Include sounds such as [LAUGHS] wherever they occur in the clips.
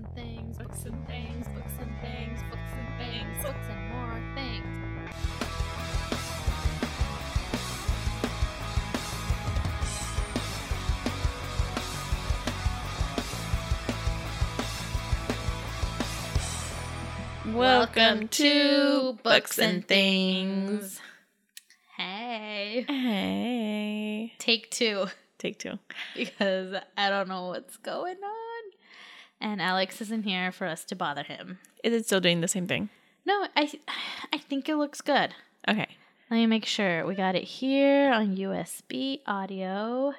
and things, books and things, books and things, books and things, books and more things. Welcome to Books and Things. Hey. Hey. Take two Take two. because I don't know what's going on. And Alex isn't here for us to bother him. Is it still doing the same thing? No, I [SIGHS] I think it looks good. Okay. Let me make sure. We got it here on USB audio.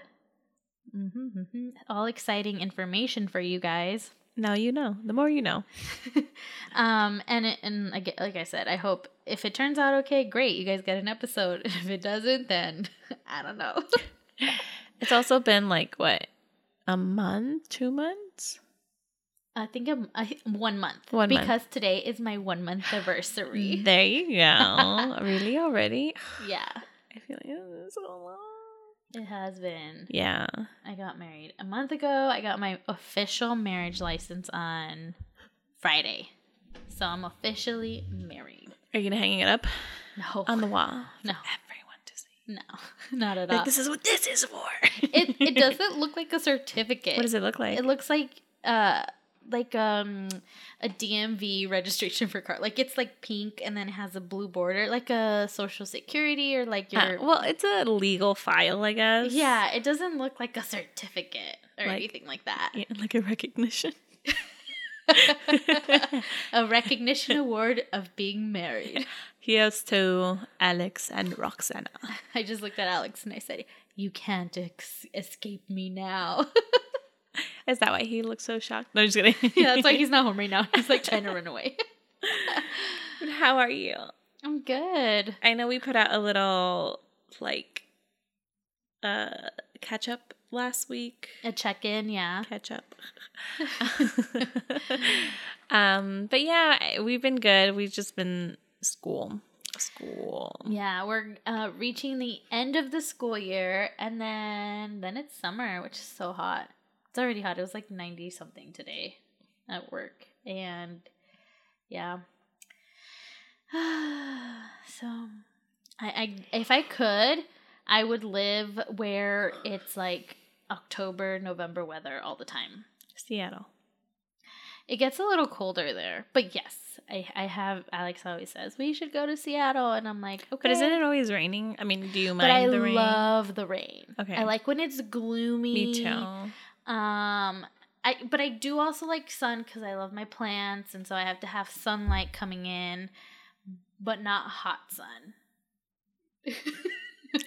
hmm All exciting information for you guys. Now you know. The more you know. [LAUGHS] um, and it, and like, like I said, I hope if it turns out okay, great. You guys get an episode. [LAUGHS] If it doesn't, then [LAUGHS] I don't know. It's also been like what? A month? Two months? I think I'm I, one month. One month. because today is my one month anniversary. [LAUGHS] There you go. [LAUGHS] really already? [SIGHS] yeah, I feel like it's been so long. it has been. Yeah. I got married a month ago. I got my official marriage license on Friday, so I'm officially married. Are you gonna hang it up No, on the wall? [LAUGHS] no, Everyone to see. no, not at all. This is what this is for. it it doesn't look like a certificate. What does it look like? It looks like uh like um a DMV registration for car. Like it's like pink and then has a blue border, like a social security or like Uh, your well, it's a legal file, I guess. Yeah, it doesn't look like a certificate or Like- anything like that. Yeah, like a recognition. [LAUGHS] [LAUGHS] a recognition award of being married. Here's to Alex and Roxana. [LAUGHS] I just looked at Alex and I said, "You can't ex- escape me now." [LAUGHS] Is that why he looks so shocked? No, just kidding. [LAUGHS] yeah, that's why he's not home right now. [LAUGHS] He's like trying to run away. How are you? I'm good. I know we put out a little like uh catch up last week. A check-in, yeah. Catch up. um, but yeah, we've been good. We've just been school, school. Yeah, we're uh, reaching the end of the school year, and then then it's summer, which is so hot. It's already hot. It was like ninety something today at work, and yeah. [SIGHS] so, I, I if I could, I would live where it's like October, November weather all the time. Seattle. It gets a little colder there, but yes, I I have. Alex always says we should go to Seattle, and I'm like, okay. But isn't it always raining? I mean, do you But I mind the rain? I love the rain. Okay. I like when it's gloomy. Me too. Um, I but I do also like sun because I love my plants, and so I have to have sunlight coming in, but not hot sun.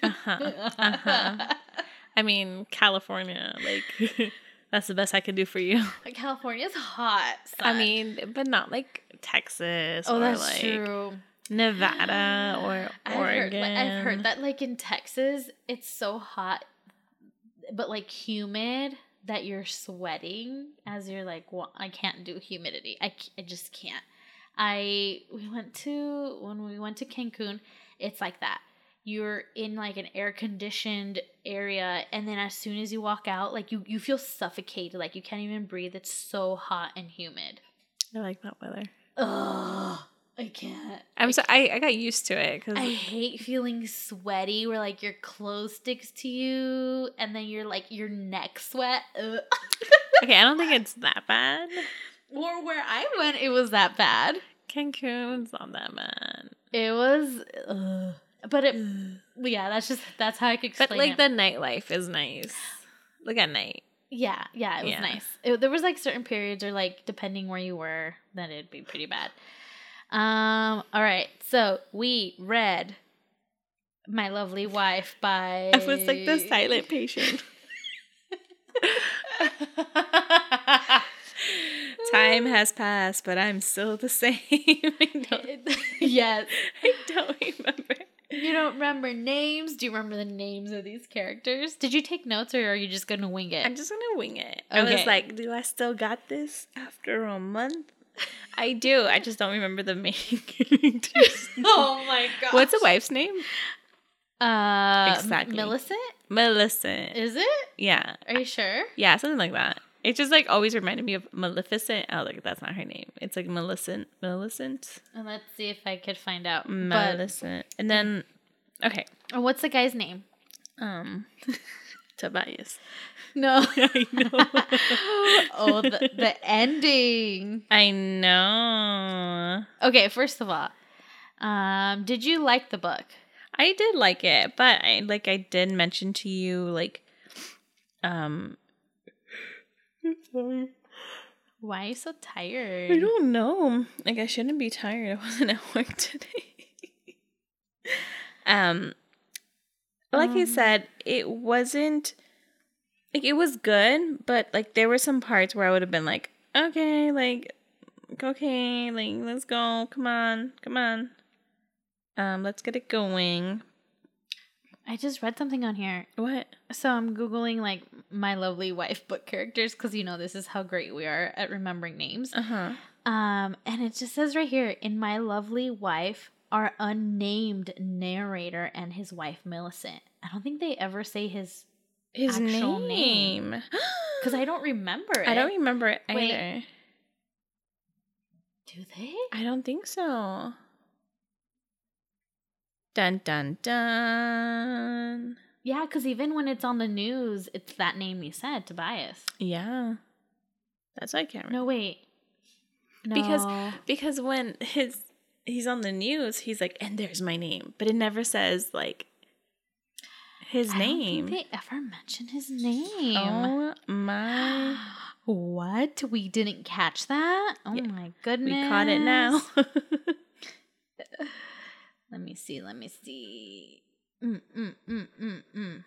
Uh-huh, uh-huh. [LAUGHS] I mean, California, like [LAUGHS] that's the best I could do for you. California's hot. I mean, but not like Texas oh, or that's like true. Nevada [GASPS] or I've heard, Oregon. like, I've heard that like in Texas, it's so hot, but like humid that you're sweating as you're like, well, I can't do humidity. I, I just can't. I we went to when we went to Cancun, it's like that. You're in like an air conditioned area, and then as soon as you walk out, like you you feel suffocated, like you can't even breathe. It's so hot and humid. I like that weather. Ugh, I can't. I'm so I, I got used to it because I hate feeling sweaty where like your clothes sticks to you and then you're like your neck sweat. Ugh. [LAUGHS] okay, I don't think it's that bad. or where I went, it was that bad. Cancun's not that bad, It was, ugh. but it, yeah, that's just that's how I could explain but like it. the nightlife is nice. Like at night. yeah, yeah, it was Yeah. nice. It, there was like certain periods, or like depending where you were, then it'd be pretty bad. Um. All right, so we read "My Lovely Wife" by. I was like the silent patient. Time has passed, but I'm still the same. [LAUGHS] I [LAUGHS] yes. I don't remember. You don't remember names? Do you remember the names of these characters? Did you take notes or are you just gonna wing it? I'm just gonna wing it. I was like, do I still got this after a month? I do. I just don't remember the main [LAUGHS] [LAUGHS] characters. oh my god. What's the wife's name? Uh Exactly. Millicent? Millicent. Is it? yeah. Are you sure? Yeah, something like that. It just like always reminded me of Maleficent. Oh, like, that's not her name. It's like Millicent. Millicent. And let's see if I could find out. But Millicent. And then, okay. oh, what's the guy's name? Um, [LAUGHS] Tobias. No. [LAUGHS] I know. [LAUGHS] oh, the, the ending. I know. Okay, first of all, um, did you like the book? I did like it, but I like I did mention to you like, um. Why are you so tired? I don't know. Like I shouldn't be tired. [LAUGHS] I wasn't at work today. um like I Um. said, it wasn't like it was good, but like there were some parts where I would have been like, okay, like okay, like let's go. Come on. Come on. Um let's get it going. I just read something on here. What? So I'm googling like my lovely wife book characters because you know this is how great we are at remembering names. Uh-huh. Um, and it just says right here, in my lovely wife, our unnamed narrator and his wife Millicent. I don't think they ever say his His Actual name. because [GASPS] I don't remember it. I don't remember it Wait. either. Do they? I don't think so. Dun dun dun. Yeah, because even when it's on the news, it's that name you said, Tobias. Yeah. That's why I can't remember. No, wait. No. Because- Because when his he's on the news, he's like, and there's my name. But it never says like his I name. they ever mention his name. oh my [GASPS] What? We didn't catch that? Oh Yeah, my goodness. we caught it now. [LAUGHS] Let me see. Let me see. Mm, mm, mm, mm, mm.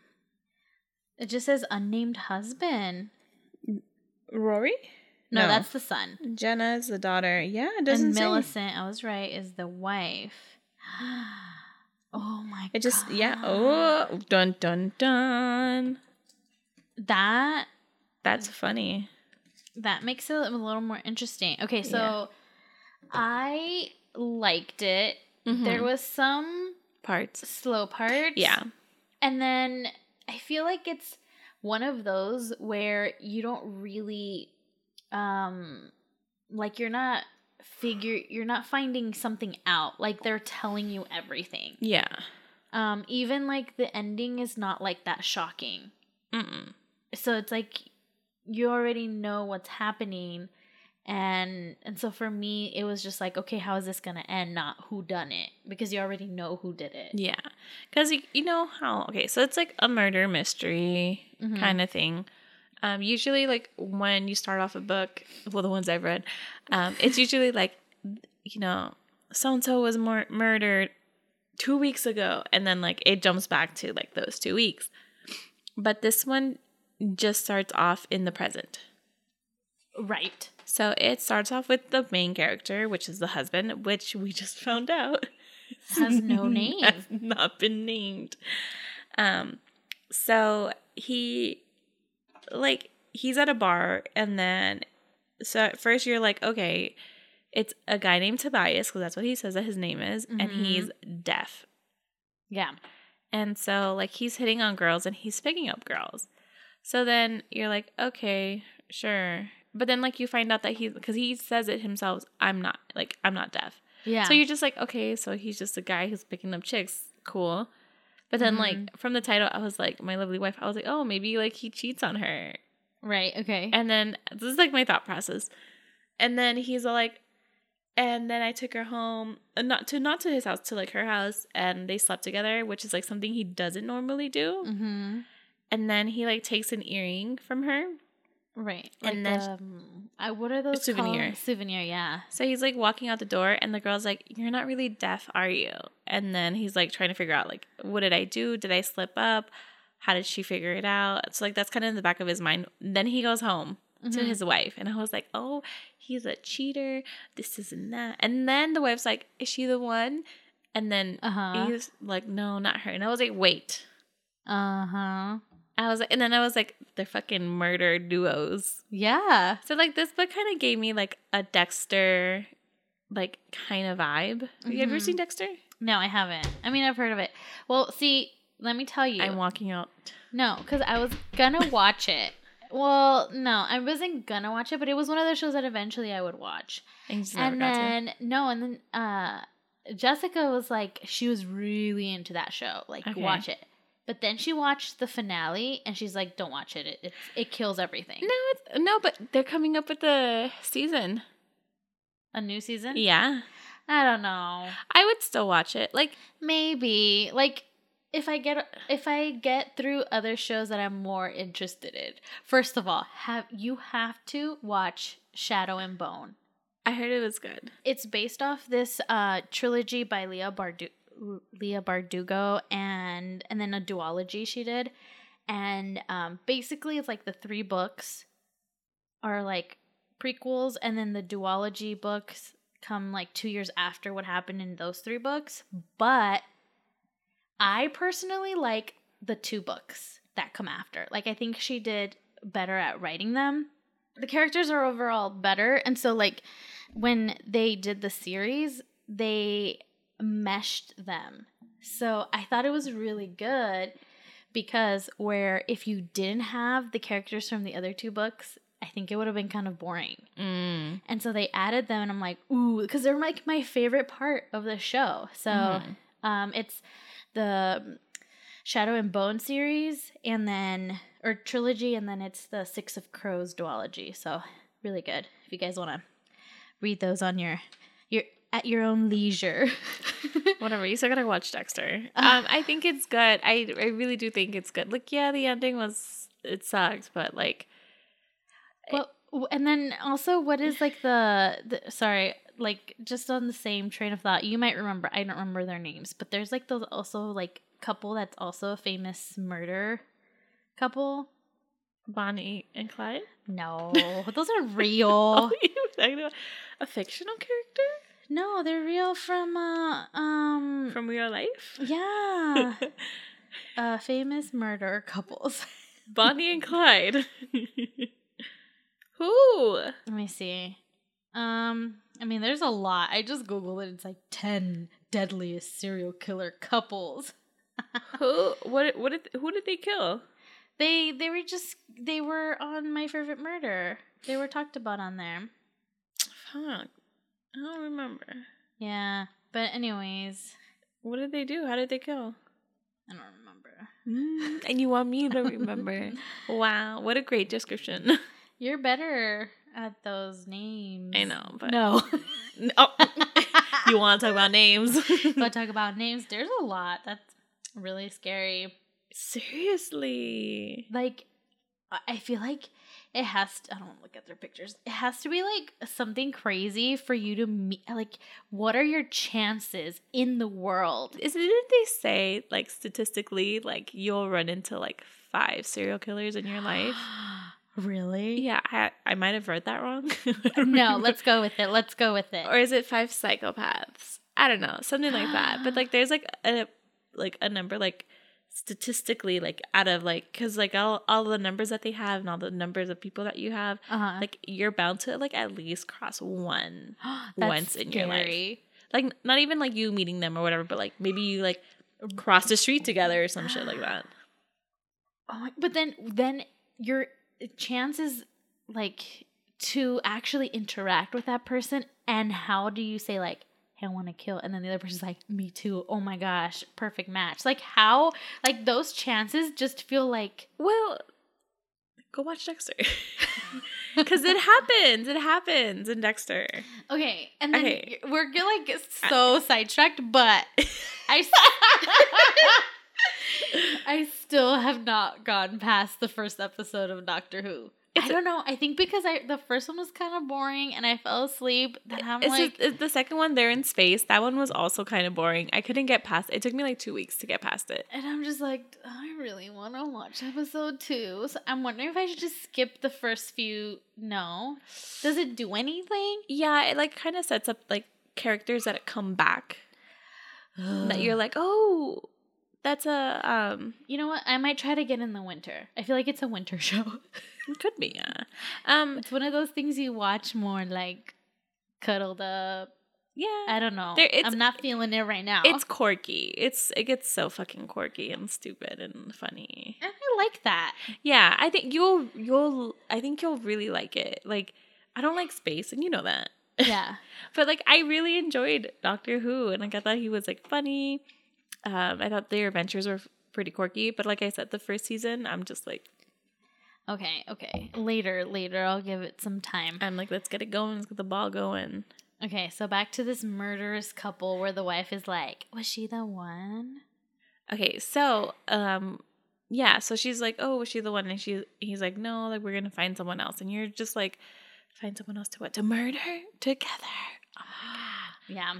It just says unnamed husband. Rory? No, No. that's the son. Jenna is the daughter. Yeah, it doesn't and say. Millicent, I was right, is the wife. [GASPS] Oh my It just yeah. Oh, dun dun dun. That That's funny. that makes it a little more interesting. Okay, so Yeah. I liked it. There Mhm. was some parts. slow parts. Yeah. And then I feel like it's one of those where you don't really um like you're not figure you're not finding something out. Like they're telling you everything. Yeah. Um even like the ending is not like that shocking. Mm-mm. So it's like you already know what's happening and and so for me it was just like okay how is this gonna end not who done it because you already know who did it Yeah. Because you, you know how, okay, so it's like a murder mystery Mhm. kind of thing. Um, usually, like when you start off a book, well, the ones I've read, um, it's usually like, you know, so and so was mur- murdered two weeks ago. And then like it jumps back to like those two weeks. But this one just starts off in the present. right So it starts off with the main character, which is the husband, which we just [LAUGHS] found out has no [LAUGHS] name has not been named. Um, so he, like, he's at a bar, and then, so at first you're like, okay, it's a guy named Tobias, because that's what he says that his name is, and Mhm. he's deaf. yeah And so, like, he's hitting on girls and he's picking up girls. So then you're like, okay, sure. But then, like, you find out that he's, because he says it himself, I'm not, like, I'm not deaf. yeah So you're just like, okay, so he's just a guy who's picking up chicks. Cool. But then, Mhm. like, from the title, I was like, my lovely wife, I was like, oh, maybe, like, he cheats on her. right okay And then, this is, like, my thought process. And then he's all like, and then I took her home, uh, not to not to his house, to like her house, and they slept together, which is like something he doesn't normally do. mm-hmm. And then he like takes an earring from her. Right And like, then- um, I, what are those souvenir. called? souvenir yeah So he's like walking out the door, and the girl's like, "You're not really deaf, are you?" And then he's like trying to figure out like, "What did I do? Did I slip up? How did she figure it out?" So like that's kind of in the back of his mind. Then he goes home to Mhm. his wife, and I was like, "Oh, he's a cheater. This isn't that." And then the wife's like, "Is she the one?" And then uh-huh he's like, "No, not her." And I was like, "Wait." uh-huh I was like, and then I was like, "They're fucking murder duos." yeah So like this book kind of gave me like a Dexter like kind of vibe. Have you ever Mhm. seen Dexter? no i haven't i mean i've heard of it well see let me tell you I'm walking out. No, because I was gonna watch it, Well, no, I wasn't gonna watch it, but it was one of those shows that eventually I would watch. And, you just never and then no, and then uh Jessica was like she was really into that show, like Okay. watch it. But then she watched the finale and she's like, "Don't watch it. It it's, it kills everything." No, it's no, but they're coming up with the season. A new season? Yeah, I don't know. I would still watch it. Like, Maybe like if I get if I get through other shows that I'm more interested in. First of all, have you have to watch Shadow and Bone. I heard it was good. It's based off this uh trilogy by Leah Bardu- Leah Bardugo and and then a duology she did. And um basically it's like the three books are like prequels and then the duology books come like 2 years after what happened in those three books, but I personally like the two books that come after. Like I think she did better at writing them. The characters are overall better and so like when they did the series, they meshed them. So I thought it was really good because where if you didn't have the characters from the other two books, I think it would have been kind of boring. Mm. And so they added them and I'm like, ooh, because they're like my favorite part of the show. So Mhm. um it's the Shadow and Bone series and then or trilogy and then it's the Six of Crows duology. So really good. If you guys want to read those on your your at your own leisure. [LAUGHS] Whatever. You still gotta watch Dexter. Um, I think it's good. I I really do think it's good. Like, yeah, the ending was it sucks, but like, well, and then also what is like the, the sorry, like just on the same train of thought, you might remember I don't remember their names, but there's like those also like couple that's also a famous murder couple. Bonnie and Clyde. No, [LAUGHS] those are real. were talking about a fictional character No, they're real from uh um from real life. yeah, [LAUGHS] uh famous murder couples. [LAUGHS] Bonnie and Clyde. [LAUGHS] Who? Let me see. Um, I mean, there's a lot. I just googled it. It's like ten deadliest serial killer couples. Who? What? What did? Who did they kill? They they were just they were on My Favorite Murder. They were talked about on there. Fuck. I don't remember. Yeah, but anyways, What did they do? How did they kill? I don't remember. Mm, and you want me to remember? [LAUGHS] wow, what a great description. [LAUGHS] You're better at those names. I know, but No. [LAUGHS] Oh, you want to talk about names? but talk about names. There's a lot. That's really scary. Seriously. like I- I feel like it has to I don't look at their pictures. It has to be like something crazy for you to meet like what are your chances in the world? Isn't didn't they say like statistically like you'll run into like five serial killers in your life? [GASPS] really? Yeah, I I might have read that wrong. [LAUGHS] No, let's go with it. Let's go with it. or is it five psychopaths? I don't know, something like that. But like, there's like a like a number like statistically like out of like because like all all the numbers that they have and all the numbers of people that you have uh-huh. like you're bound to like at least cross one [GASPS] once in your life. like not even like you meeting them or whatever but like maybe you like cross the street together or some shit like that [GASPS] Oh my, but then then your chances like to actually interact with that person and how do you say like hey, I want to kill and then the other person's like me too. Oh my gosh, perfect match. Like how like those chances just feel like well go watch dexter [LAUGHS] because it happens it happens in dexter okay, and then Okay. we're like so sidetracked, but [LAUGHS] I. [LAUGHS] I still have not gone past the first episode of Doctor Who. I don't know. I think because I the first one was kind of boring and I fell asleep. Then I'm like, just, the second one they're in space that one was also kind of boring i couldn't get past It. it took me like two weeks to get past it and I'm just like, I really want to watch episode two. So I'm wondering if I should just skip the first few. No, does it do anything? yeah it like kind of sets up like characters that come back that you're [SIGHS] like oh that's a um you know what? I might try to get in the winter. I feel like it's a winter [LAUGHS] show. it could be yeah um it's one of those things you watch more like cuddled up. yeah. I don't know. I'm not feeling it right now. It's quirky. It's it gets so fucking quirky and stupid and funny. and I like that. Yeah, I think you'll you'll I think you'll really like it. Like I don't like space and you know that. Yeah. [LAUGHS] But like I really enjoyed Doctor Who and like I thought he was like funny. Um I thought their adventures were pretty quirky, but like I said the first season I'm just like Okay, okay. Later, later, I'll give it some time. I'm like let's get it going, let's get the ball going. Okay, so back to this murderous couple where the wife is like, was she the one? Okay, so um yeah, so she's like, "Oh, was she the one?" And she he's like, "No, like we're going to find someone else." And you're just like, "Find someone else to what? To murder together." Oh [GASPS] Yeah.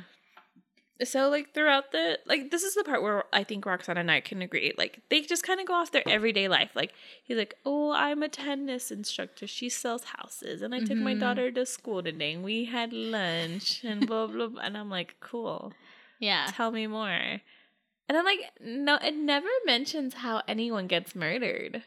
So like throughout the like this is the part where I think Roxanne and I can agree. Like they just kind of go off their everyday life. Like he's like, "Oh, I'm a tennis instructor. She sells houses, and I took my Mhm. daughter to school today, and we had lunch, and blah blah." blah. And I'm like, "Cool." Yeah. Tell me more. And then like no it never mentions how anyone gets murdered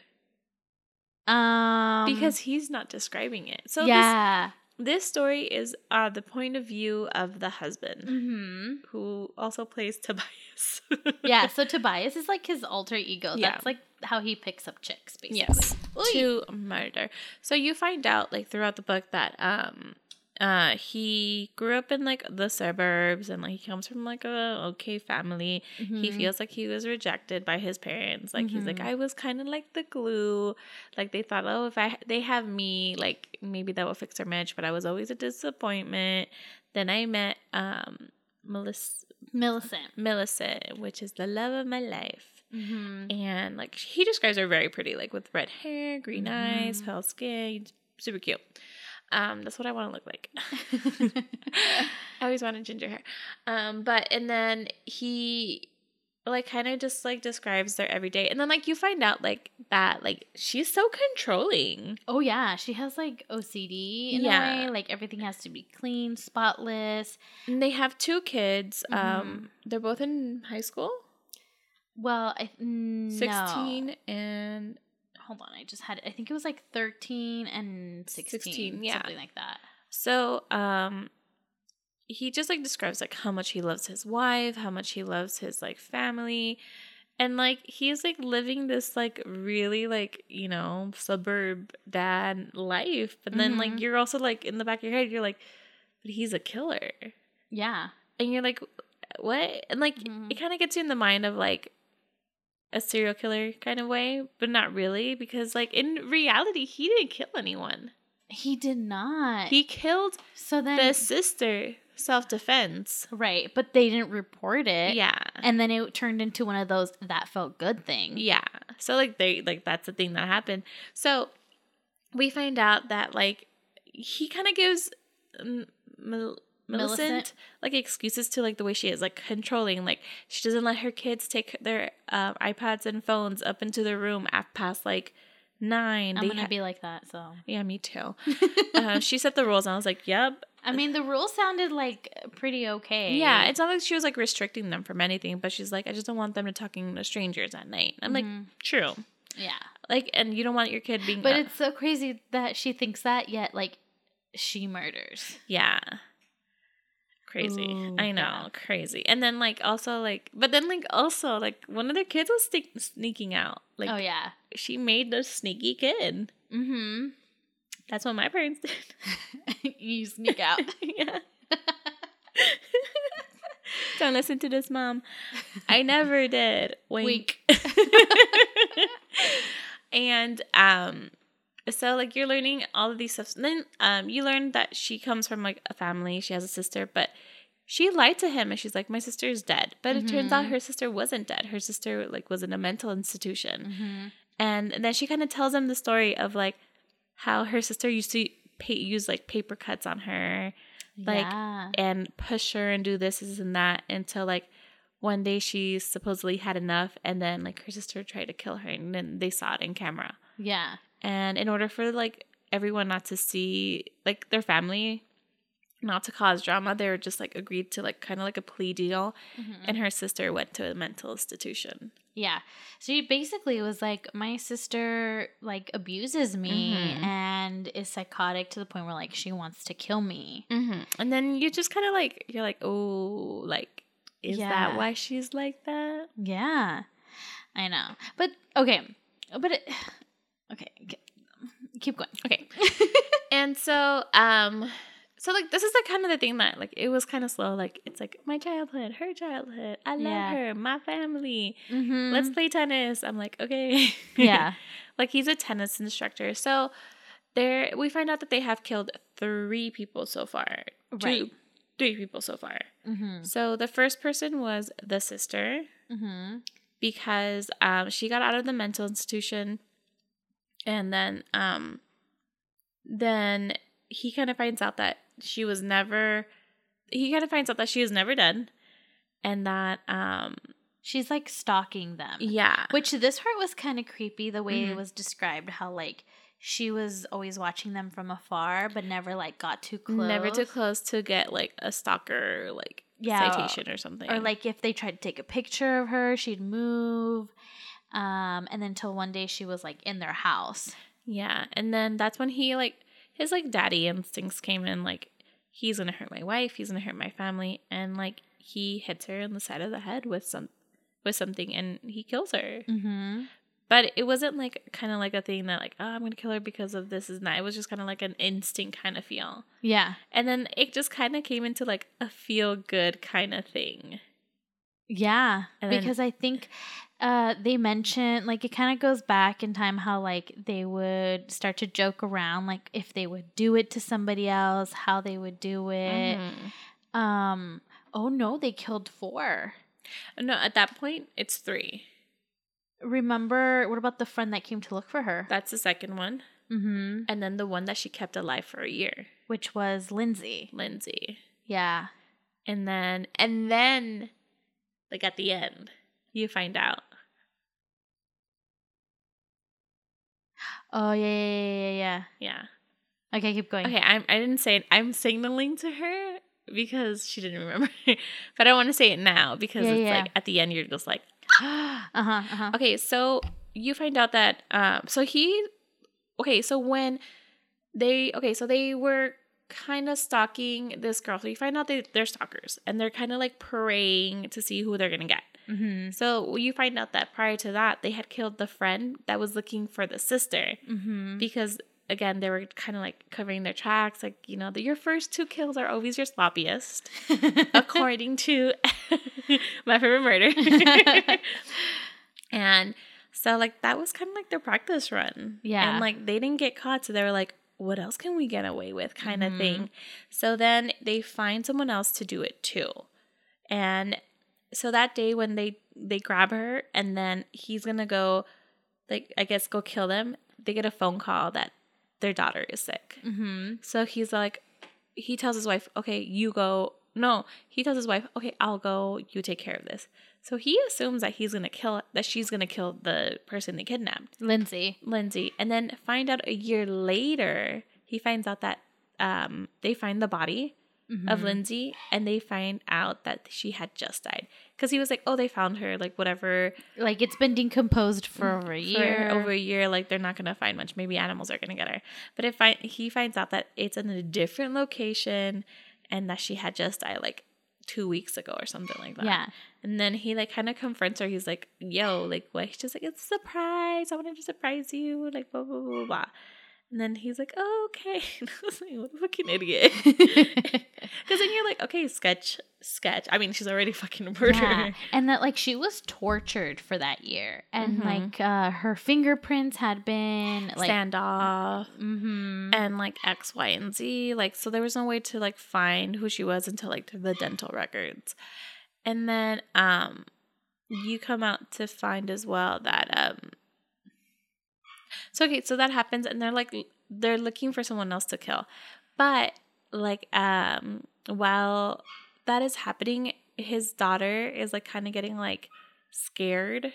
Um because he's not describing it. So Yeah. This story is uh the point of view of the husband hmm who also plays Tobias. [LAUGHS] Yeah, so Tobias is like his alter ego. Yeah. That's like how he picks up chicks, basically. yes. Oy. To murder. So you find out like throughout the book that um uh he grew up in like the suburbs and like he comes from like a okay family he Mhm. feels like he was rejected by his parents like he's like Mhm. i was kind of like the glue like they thought oh if i they have me like maybe that will fix our marriage but i was always a disappointment then i met um melissa Millicent. millicent which is the love of my life Mm-hmm. and like he describes her very pretty like with red hair green eyes Mhm. pale skin super cute um that's what i want to look like [LAUGHS] I always wanted ginger hair. Um, but and then he like kind of just like describes their everyday and then like you find out like that like she's so controlling. oh yeah, she has like OCD in Yeah. a way. Like everything has to be clean, spotless. And they have two kids. Mhm. Um they're both in high school. Well, I mm, 16 No. and Hold on, I just had. I think it was like thirteen and sixteen, 16, yeah. something like that. so um he just like describes like how much he loves his wife, how much he loves his like family. And like he's like living this like really like, you know, suburb dad life. But then like Mhm. you're also like in the back of your head, you're like, but he's a killer. Yeah. And you're like, what? And like Mhm. it kind of gets you in the mind of like a serial killer kind of way, but not really, because like in reality, he didn't kill anyone. He did not. He killed so then the sister self defense. right, but they didn't report it. Yeah. And then it turned into one of those that felt good thing. Yeah. So like they like that's the thing that happened. So we find out that like he kind of gives Millicent, Millicent? like excuses to like the way she is like controlling like she doesn't let her kids take their uh, iPads and phones up into their room at past like 9 I'm They gonna ha- be like that. So Yeah, me too. [LAUGHS] uh, she set the rules and I was like, "Yep." I mean, the rules sounded like pretty okay. Yeah, it's not like she was like restricting them from anything, but she's like, "I just don't want them to talking to strangers at night." I'm like, Mhm. "True." yeah. Like, and you don't want your kid being But uh, it's so crazy that she thinks that, yet like she murders. Yeah. Crazy. Ooh, I know, yeah. crazy. And then like also like but then like also like one of their kids was sneak- sneaking out. Like oh yeah. she made the sneaky kid. Mm-hmm. That's what my parents did. [LAUGHS] you sneak out. [LAUGHS] yeah. [LAUGHS] Don't listen to this, mom. I never did. Wink. and um so like you're learning all of these stuff. And then um you learn that she comes from like a family, she has a sister, but she lied to him and she's like, My sister is dead. But it turns out Mhm. her sister wasn't dead. Her sister like was in a mental institution. mm-hmm. And then she kind of tells him the story of like how her sister used to pay, use like paper cuts on her Like, yeah. and push her and do this, this and that until like one day she supposedly had enough and then like her sister tried to kill her and then they saw it in camera. Yeah. And in order for like everyone not to see like their family not to cause drama. They were just like agreed to like kind of like a plea deal, Mhm. and her sister went to a mental institution. Yeah. So he basically was like, my sister like abuses me Mhm. and is psychotic to the point where like she wants to kill me. Mm-hmm. And then you just kind of like you're like, oh, like is Yeah. that why she's like that? Yeah, I know. But okay, but it, okay, keep going. Okay. [LAUGHS] and so um so like this is like kind of the thing that like it was kind of slow like it's like my childhood her childhood i love Yeah. her my family Mm-hmm. let's play tennis i'm like okay yeah. [LAUGHS] like he's a tennis instructor so there we find out that they have killed three people so far Two- Right. three people so far Mm-hmm. so the first person was the sister Mm-hmm. because um, she got out of the mental institution and then um, then he kind of finds out that she was never he kind of finds out that she was never dead and that um She's like stalking them. yeah Which this part was kind of creepy the way Mhm. it was described. How like she was always watching them from afar, but never like got too close. never too close to get like a stalker like Yeah, citation or something or like if they tried to take a picture of her she'd move um and then till one day she was like in their house. Yeah and then that's when he like his like daddy instincts came in like he's gonna hurt my wife he's gonna hurt my family and like he hits her in the side of the head with some with something and he kills her. Mm-hmm. but it wasn't like kind of like a thing that like oh i'm gonna kill her because of this and that. It was just kind of like an instinct kind of feel. Yeah. And then it just kind of came into like a feel good kind of thing yeah And then- because i think uh they mentioned like it kind of goes back in time how like they would start to joke around like if they would do it to somebody else how they would do it. Mhm. um oh no they killed four. No at that point it's three. Remember what about the friend that came to look for her? That's the second one. Mm-hmm. and then the one that she kept alive for a year. Which was lindsay. Lindsay. Yeah. And then and then like at the end you find out oh yeah yeah yeah yeah, yeah. yeah okay keep going okay I'm, i didn't say it i'm signaling to her because she didn't remember [LAUGHS] but i want to say it now because Yeah, it's yeah. like at the end you're just like [GASPS] uh-huh uh-huh okay so you find out that um so he okay so when they okay so they were kind of stalking this girl so you find out they, they're stalkers and they're kind of like preying to see who they're gonna get mm-hmm. so you find out that prior to that they had killed the friend that was looking for the sister Mm-hmm. because again they were kind of like covering their tracks like you know the, your first two kills are always your sloppiest [LAUGHS] according to [LAUGHS] my favorite murder [LAUGHS] and so like that was kind of like their practice run Yeah. and like they didn't get caught so they were like what else can we get away with kind of Mhm. thing so then they find someone else to do it too and so that day when they they grab her and then he's gonna go like i guess go kill them they get a phone call that their daughter is sick mm-hmm. so he's like, he tells his wife, okay, you go. No, he tells his wife, okay, I'll go. You take care of this. So he assumes that he's gonna kill, that she's gonna kill the person they kidnapped, lindsay. Lindsay, and then find out a year later, he finds out that um, they find the body of Mhm. Lindsay, and they find out that she had just died. Because he was like, oh, they found her, like whatever, like it's been decomposed for over a for year. over a year like they're not gonna find much. Maybe animals are gonna get her. But if I, he finds out that it's in a different location and that she had just died. Like two weeks ago or something like that. Yeah. And then he like kind of confronts her. He's like yo like what he's just like it's a surprise. I wanted to surprise you like blah blah blah blah, blah and then he's like oh, okay [LAUGHS] and i was like what a fucking idiot [LAUGHS] because then you're like okay sketch sketch i mean she's already fucking a murderer Yeah. And that like she was tortured for that year. And Mhm. like uh her fingerprints had been like standoff mm-hmm. and like X, Y, and Z. Like, so there was no way to like find who she was until like the dental records. And then um you come out to find as well that um so okay, so that happens and they're like they're looking for someone else to kill. But like um while that is happening, his daughter is like kind of getting like scared.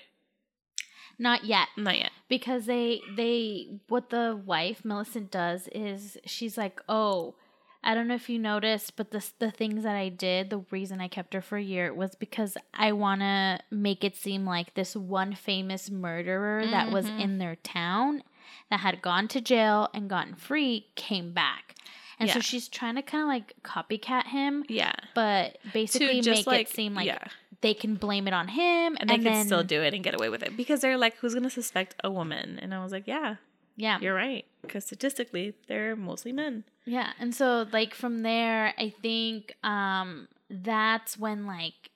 not yet. Not yet. Because they they what the wife Millicent does is she's like, Oh, I don't know if you noticed, but the the things that I did, the reason I kept her for a year was because I want to make it seem like this one famous murderer that was Mhm. in their town that had gone to jail and gotten free came back. And so she's trying to kind of like copycat him, Yeah. but basically make it seem like yeah, they can blame it on him and they can still do it and get away with it because they're like, who's gonna suspect a woman? And I was like, yeah, Yeah. you're right, because statistically they're mostly men. Yeah, and so like from there, I think um that's when like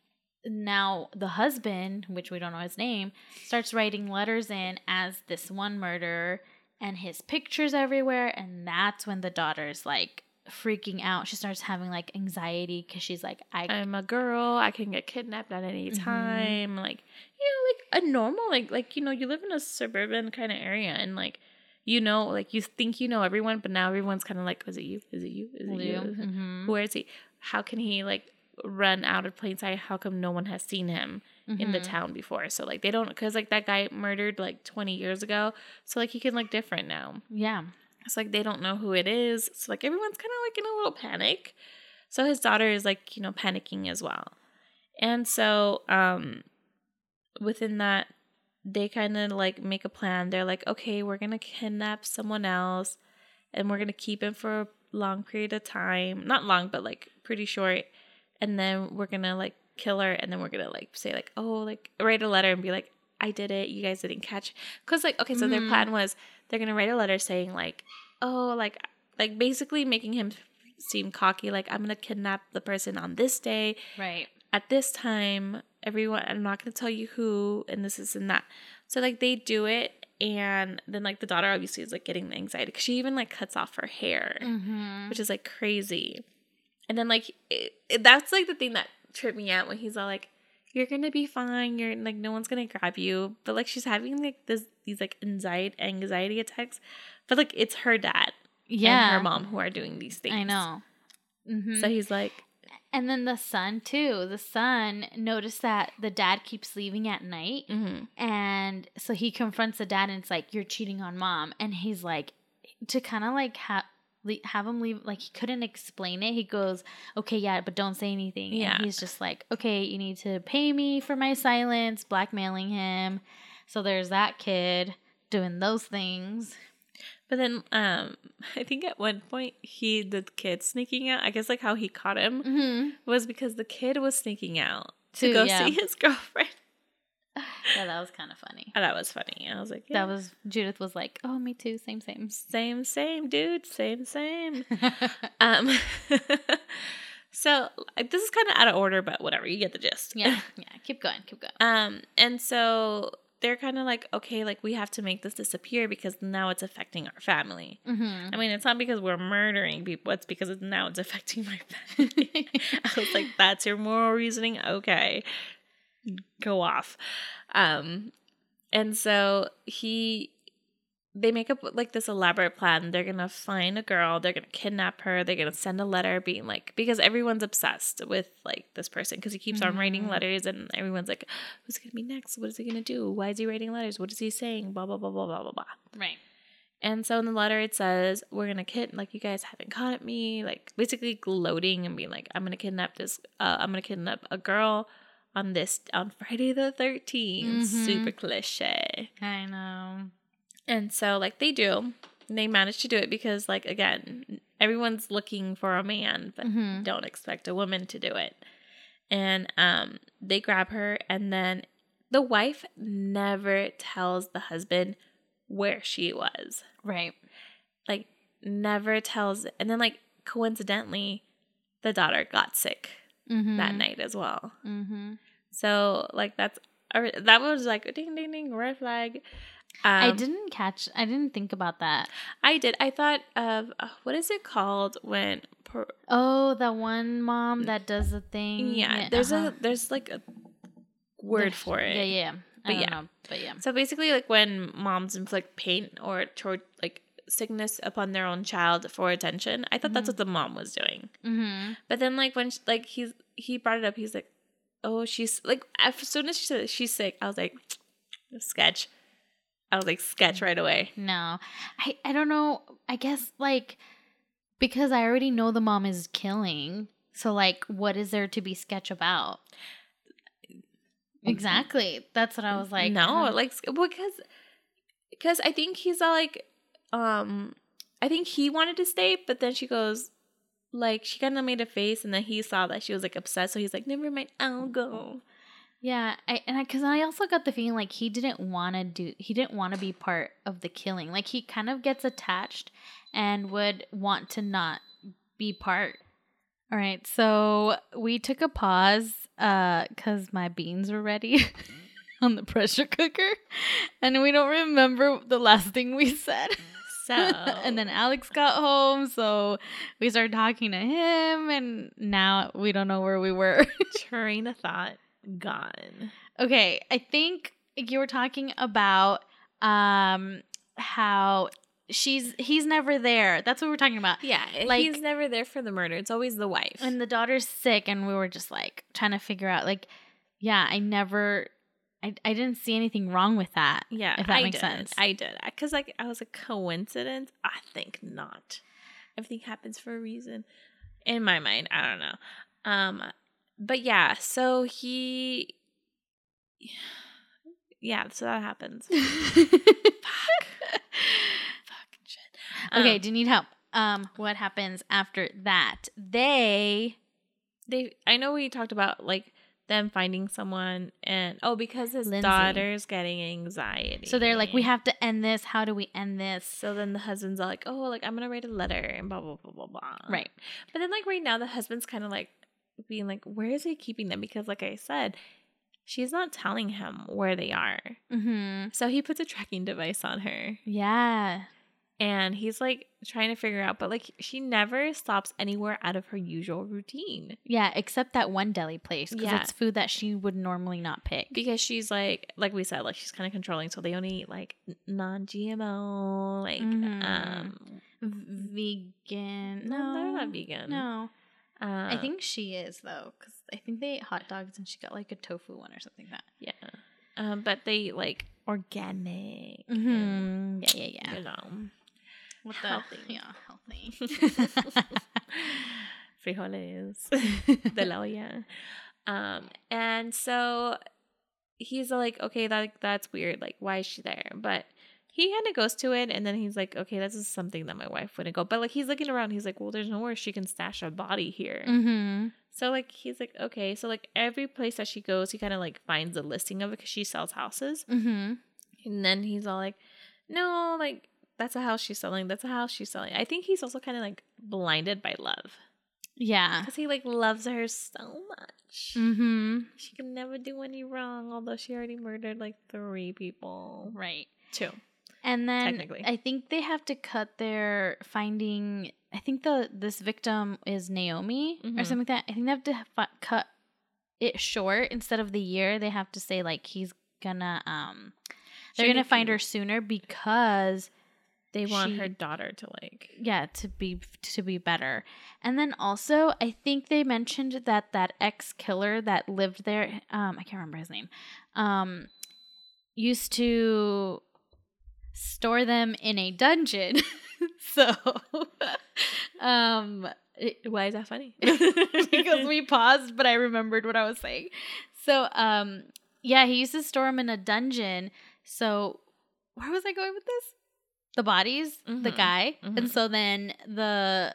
now the husband, which we don't know his name, starts writing letters in as this one murderer and his pictures everywhere and that's when the daughter's like freaking out. She starts having like anxiety cuz she's like I I'm a girl. I can get kidnapped at any Mhm. time. Like, you know, like a normal, like, like you know, you live in a suburban kind of area, and like, you know, like you think you know everyone, but now everyone's kind of like, is it you? Is it you? Is it you? [LAUGHS] Mhm. Where is he? How can he like run out of plain sight? How come no one has seen him in the Mhm. town before? So like they don't, because like that guy murdered like 20 years ago, so like he can look different now. Yeah. It's like they don't know who it is. So like everyone's kind of like in a little panic. So his daughter is like, you know, panicking as well. And so um within that they kind of like make a plan. They're like, "Okay, we're going to kidnap someone else and we're going to keep him for a long period of time. Not long, but like pretty short. And then we're going to like kill her and then we're going to like say like, "Oh, like write a letter and be like, I did it. You guys didn't catch." Cuz like okay, so their Mhm. plan was they're going to write a letter saying like, "Oh, like like basically making him seem cocky like I'm going to kidnap the person on this day Right. at this time, everyone, I'm not going to tell you who, and this is and that. So, like, they do it, and then, like, the daughter obviously is, like, getting the anxiety because she even, like, cuts off her hair, Mhm. which is, like, crazy. And then, like, it, it- that's, like, the thing that tripped me out when he's all like, you're gonna be fine. You're like no one's gonna grab you, but like she's having like this these like anxiety anxiety attacks, but like it's her dad Yeah. and her mom who are doing these things. I know. Mhm. So he's like, And then the son too. The son noticed that the dad keeps leaving at night, mm-hmm. and so he confronts the dad, and it's like you're cheating on mom, and he's like to kind of like have have him leave. Like he couldn't explain it. He goes, "Okay, yeah, but don't say anything." Yeah. And he's just like, "Okay, you need to pay me for my silence," blackmailing him. So there's that kid doing those things. But then, um, [LAUGHS] I think at one point he the kid sneaking out. I guess like how he caught him Mm-hmm. was because the kid was sneaking out to go [LAUGHS] yeah. see his girlfriend. [LAUGHS] Yeah, that was kind of funny. Oh, that was funny. I was like, yeah, That was Judith was like, "Oh, me too, same, same." same, same, dude, same, same. um, so this is kind of out of order, but whatever. You get the gist. yeah, yeah. Keep going, keep going. Um, and so they're kind of like, okay, like we have to make this disappear because now it's affecting our family. Mm-hmm. I mean, it's not because we're murdering people; it's because it's, now it's affecting my family. [LAUGHS] I was like, [LAUGHS] "That's your moral reasoning? Okay, go off." Um, and so he, they make up like this elaborate plan. They're gonna find a girl. They're gonna kidnap her. They're gonna send a letter, being like, because everyone's obsessed with like this person because he keeps on writing Mhm. letters, and everyone's like, "Who's gonna be next? What is he gonna do? Why is he writing letters? What is he saying? Blah blah blah blah blah blah blah." Right. And so in the letter it says, We're gonna kid like you guys haven't caught me, like basically gloating and being like, I'm gonna kidnap this uh, I'm gonna kidnap a girl on this on Friday the 13th. Mhm. Super cliche. I know. And so like they do. They manage to do it because like again, everyone's looking for a man, but Mhm. don't expect a woman to do it. And um they grab her and then the wife never tells the husband where she was Right. like never tells and then like coincidentally the daughter got sick Mm-hmm. that night as well Mm-hmm. so like that's that was like ding ding ding red flag um, I didn't catch. I didn't think about that. i did i thought of uh, what is it called when per, Oh, the one mom that does the thing. yeah there's uh-huh. a there's like a word for it Yeah, yeah. I But don't yeah. know, but yeah. so basically like when moms inflict pain or toward like sickness upon their own child for attention i thought that's Mhm. what the mom was doing Mm-hmm. But then, like when sh like he's he brought it up, he's like, "Oh, she's like." As soon as she said she's sick, I was like, [TSK] "Sketch." I was like, "Sketch" right away. No, I I don't know. I guess like Because I already know the mom is killing. So like what is there to be sketch about? Exactly. That's what I was like. no, uh, like because because I think he's all like, um, I think he wanted to stay, but then she goes, like she kind of made a face, and then he saw that she was like upset, so he's like, never mind, I'll go. Yeah, I, and I because I also got the feeling like he didn't want to do he didn't want to be part of the killing. Like he kind of gets attached and would want to not be part. All right, so we took a pause uh cuz my beans were ready [LAUGHS] on the pressure cooker and we don't remember the last thing we said. So [LAUGHS] and then Alex got home, so we started talking to him and now we don't know where we were. [LAUGHS] train of thought gone. Okay, I think you were talking about um how she's he's never there. That's what we're talking about. Yeah, Like- he's never there for the murder. It's always the wife. And the daughter's sick and we were just like trying to figure out like yeah, I never I, I didn't see anything wrong with that. yeah, if that I makes did. sense. I did because like I was a coincidence. I think not. Everything happens for a reason. In my mind, I don't know. Um, but yeah, so he. Yeah, so that happens. Fuck. [LAUGHS] Fucking shit. okay, Um, do you need help? Um what happens after that? They they I know we talked about like them finding someone and oh because his Lindsay. daughter's getting anxiety. so they're like we have to end this. How do we end this? so then the husband's all like, Oh, like I'm gonna write a letter and blah blah blah blah blah. Right. But then like right now the husband's kinda like being like, Where is he keeping them? Because like I said, she's not telling him where they are. Mhm. So he puts a tracking device on her Yeah. and he's like trying to figure out, but like she never stops anywhere out of her usual routine. Yeah, except that one deli place because Yeah. it's food that she would normally not pick. because she's like like we said like she's kind of controlling so they only eat like non-gmo like Mhm. um vegan? no, No, they're not vegan No, uh, I think she is though, because I think they ate hot dogs and she got like a tofu one or something like that. yeah um but they eat, like organic Mm-hmm. Yeah, yeah, yeah. you know What healthy. [LAUGHS] Yeah, healthy. [LAUGHS] frijoles [LAUGHS] de la olla um and so he's like okay that that's weird like why is she there but he kind of goes to it and then he's like okay this is something that my wife wouldn't go but like he's looking around he's like well there's nowhere she can stash a body here mm-hmm. so like he's like okay so like every place that she goes he kind of like finds a listing of it because she sells houses Mm-hmm. and then he's all like no like that's a house she's selling that's a house she's selling i think he's also kind of like blinded by love Yeah. because he like loves her so much Mm-hmm. she can never do any wrong although she already murdered like three people Right. two And then Technically. I think they have to cut their finding. I think the this victim is Naomi or Mhm. something like that. I think they have to cut it short instead of the year. They have to say like he's gonna um they're gonna find her sooner because they want she- her daughter to like yeah to be to be better. And then also I think they mentioned that that ex killer that lived there um I can't remember his name um used to store them in a dungeon. [LAUGHS] so [LAUGHS] um it- why is that funny [LAUGHS] because we paused but I remembered what I was saying. So um yeah, he used to store them in a dungeon. So where was I going with this? The bodies, the Mhm, guy. mhm. And so then the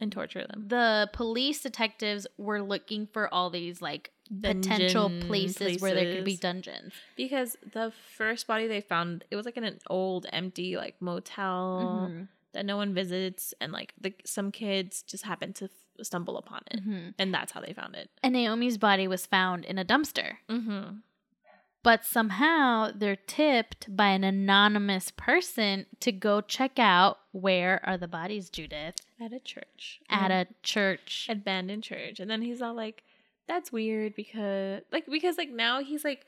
and torture them the police detectives were looking for all these like potential Dungeon places, where there could be dungeons. because the first body they found it was like in an old empty like motel Mhm. that no one visits and like the some kids just happened to f- stumble upon it Mhm. and that's how they found it And Naomi's body was found in a dumpster. mm-hmm. But somehow they're tipped by an anonymous person to go check out where are the bodies, Judith? at a church At a church. abandoned church and then he's all like that's weird because like because like now he's like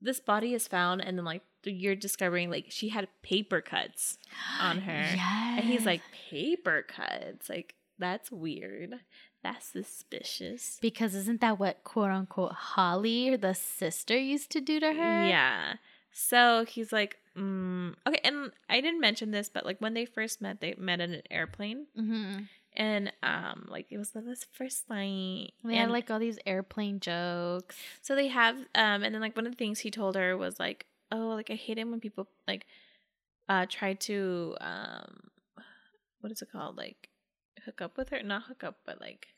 this body is found and then like you're discovering like she had paper cuts on [GASPS] her. Yes. and he's like paper cuts like that's weird that's suspicious because isn't that what quote unquote Holly or the sister used to do to her? yeah so he's like mm, okay, and I didn't mention this, but like when they first met, they met in an airplane, Mm-hmm. And um, like it was this first night. They had like all these airplane jokes. so they have um, and then like one of the things he told her was like, oh, like I hate it when people like uh try to um, what is it called, like hook up with her, not hook up, but like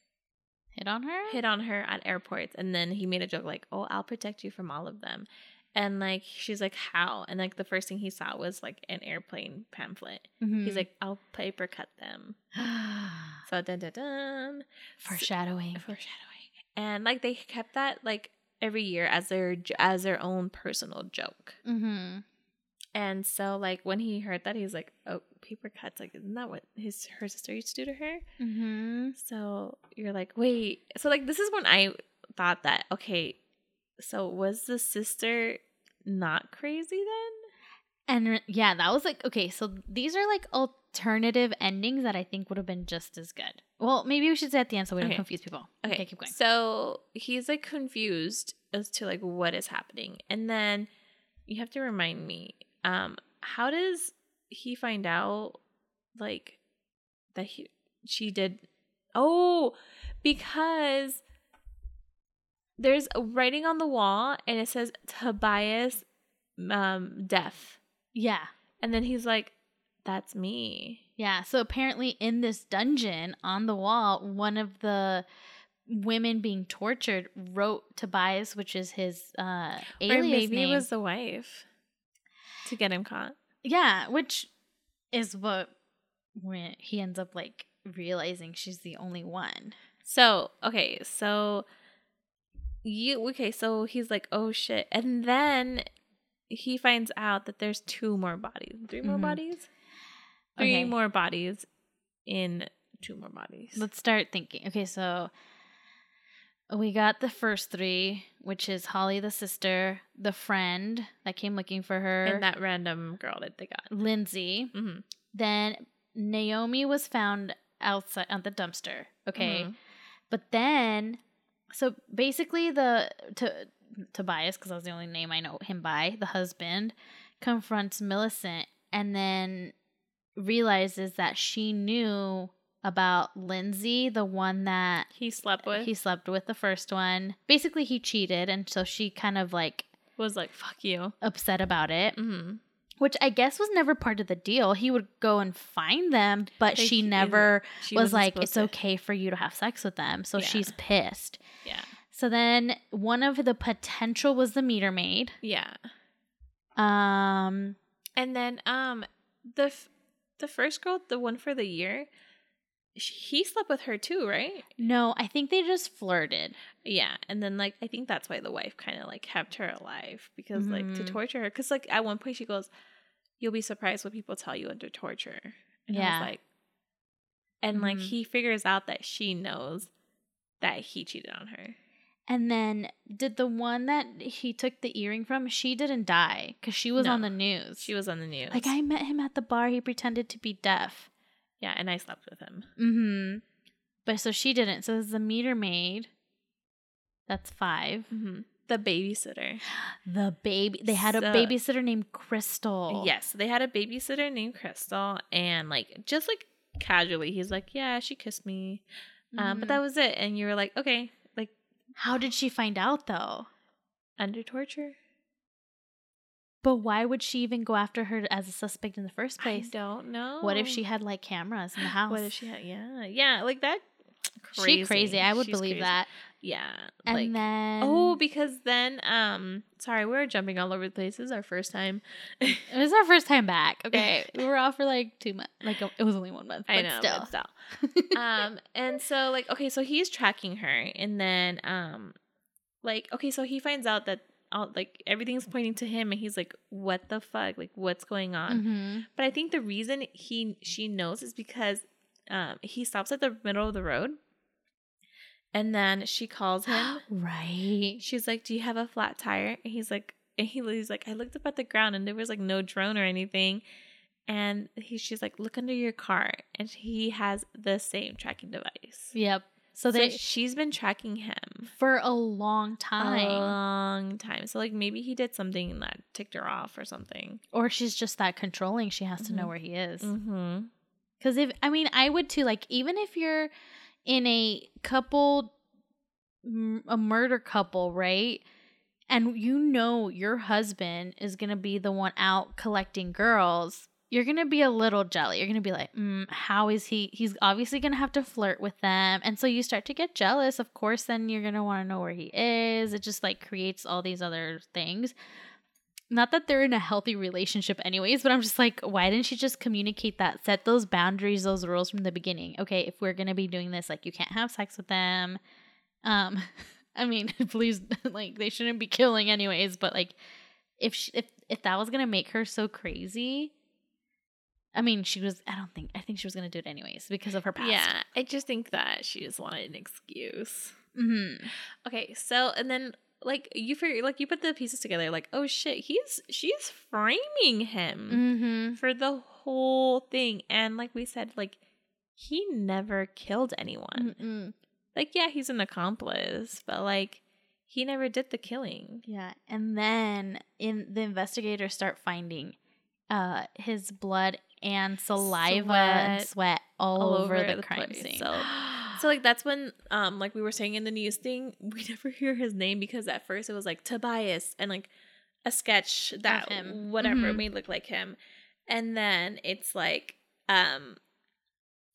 Hit on her? hit on her at airports and then he made a joke like oh i'll protect you from all of them and like she's like how and like the first thing he saw was like an airplane pamphlet Mhm. he's like i'll paper cut them [GASPS] so dun dun dun foreshadowing. foreshadowing and like they kept that like every year as their as their own personal joke Mm-hmm. and so like when he heard that he's like oh paper cuts like isn't that what his her sister used to do to her Mm-hmm. So you're like, wait. So like this is when I thought that, okay, so was the sister not crazy then? And yeah, that was like okay. So these are like alternative endings that I think would have been just as good. Well, maybe we should say at the end so we don't Okay. confuse people. Okay, keep going. So he's like confused as to like what is happening. And then you have to remind me, um, how does he find out like that he she did oh because there's a writing on the wall and it says Tobias um death. Yeah, And then he's like, That's me. yeah. So apparently, in this dungeon on the wall, one of the women being tortured wrote Tobias, which is his uh, alias or maybe name. it was the wife to get him caught. Yeah, which is what when he ends up like realizing she's the only one. So, okay, so you okay, so he's like, "Oh shit." And then he finds out that there's two more bodies. 3 more Mhm. bodies? Three Okay. more bodies in two more bodies. Let's start thinking. Okay, so we got the first three, which is Holly the sister, the friend that came looking for her, and that random girl that they got. Lindsay. Mhm. Then Naomi was found outside on the dumpster. Okay. Mhm. But then, so basically, the to Tobias, because that's the only name I know him by, the husband confronts Millicent and then realizes that she knew about Lindsay, the one that He slept with. he slept with the first one. Basically, he cheated, and so she kind of like was like, "Fuck you." upset about it, Mm-hmm. Which I guess was never part of the deal. He would go and find them, but Like, she never She was like, it's to- okay for you to have sex with them. So Yeah. she's pissed. Yeah. So then one of the potential was the meter maid. Yeah. Um And then um the f- the first girl, the one for the year, he slept with her too, right? no, I think they just flirted. Yeah, and then like I think that's why the wife kind of like kept her alive because like to Mhm. torture her. Because like at one point she goes, "You'll be surprised what people tell you under torture." And I Yeah. was like, and like Mhm. he figures out that she knows that he cheated on her. And then did the one that he took the earring from, she didn't die cuz she was on the news. She was on the news. like I met him at the bar, he pretended to be deaf. Yeah, and I slept with him. Mm-hmm. But so she didn't. So it's the meter maid. That's 5. hmm The babysitter. The baby they had a babysitter named Crystal. Yes, they had a babysitter named Crystal, and like just like casually, he's like, "Yeah, she kissed me," um, but that was it. And you were like, "Okay, like How did she find out though? under torture." But why would she even go after her as a suspect in the first place? I don't know. What if she had like cameras in the house? What if she had? Yeah, yeah, like that. She crazy. I would She's believe crazy. that. Yeah, And like then oh, because then um, sorry, we're jumping all over the place. This is our first time. [LAUGHS] it was our first time back. Okay, [LAUGHS] we were off for like two months. Like it was only one month. I know, still. but still. [LAUGHS] um and so like okay so he's tracking her and then um like okay so he finds out that all like everything's pointing to him and he's like what the fuck? Like what's going on? Mhm. but i think the reason he she knows is because um he stops at the middle of the road and then she calls [GASPS] him. Right. she's like do you have a flat tire? And he's like and he, he's like i looked up at the ground and there was like no drone or anything. And he she's like look under your car. And he has the same tracking device. Yep. So So they she's been tracking him for a long time. a long time. So like maybe he did something that ticked her off or something. or she's just that controlling. She has to know Mhm. where he is. Mm-hmm. Because if I mean, I would too. Like even if you're in a couple, m- a murder couple, right? And you know your husband is gonna be the one out collecting girls. You're gonna be a little jelly. You're gonna be like, mm, how is he? He's obviously gonna have to flirt with them, and so you start to get jealous. Of course, then you're gonna want to know where he is. It just like creates all these other things not that they're in a healthy relationship anyways but i'm just like why didn't she just communicate that set those boundaries those rules from the beginning okay if we're gonna be doing this like you can't have sex with them um [LAUGHS] i mean [LAUGHS] please [LAUGHS] like they shouldn't be killing anyways but like if she, if if that was gonna make her so crazy i mean she was i don't think i think she was gonna do it anyways because of her past Yeah, I just think that she just wanted an excuse. mm-hmm. Okay, so and then like you figure like you put the pieces together like oh shit he's she's framing him Mm-hmm. for the whole thing and like we said like he never killed anyone Mm-mm. like yeah he's an accomplice but like he never did the killing Yeah, and then in the investigators start finding uh his blood and saliva and Sweat sweat all, over, the, crime place. scene. So, [GASPS] so like that's when um like we were saying in the news thing, [LAUGHS] we never hear his name because at first it was like Tobias and like a sketch that whatever Mhm. made look like him. And then it's like um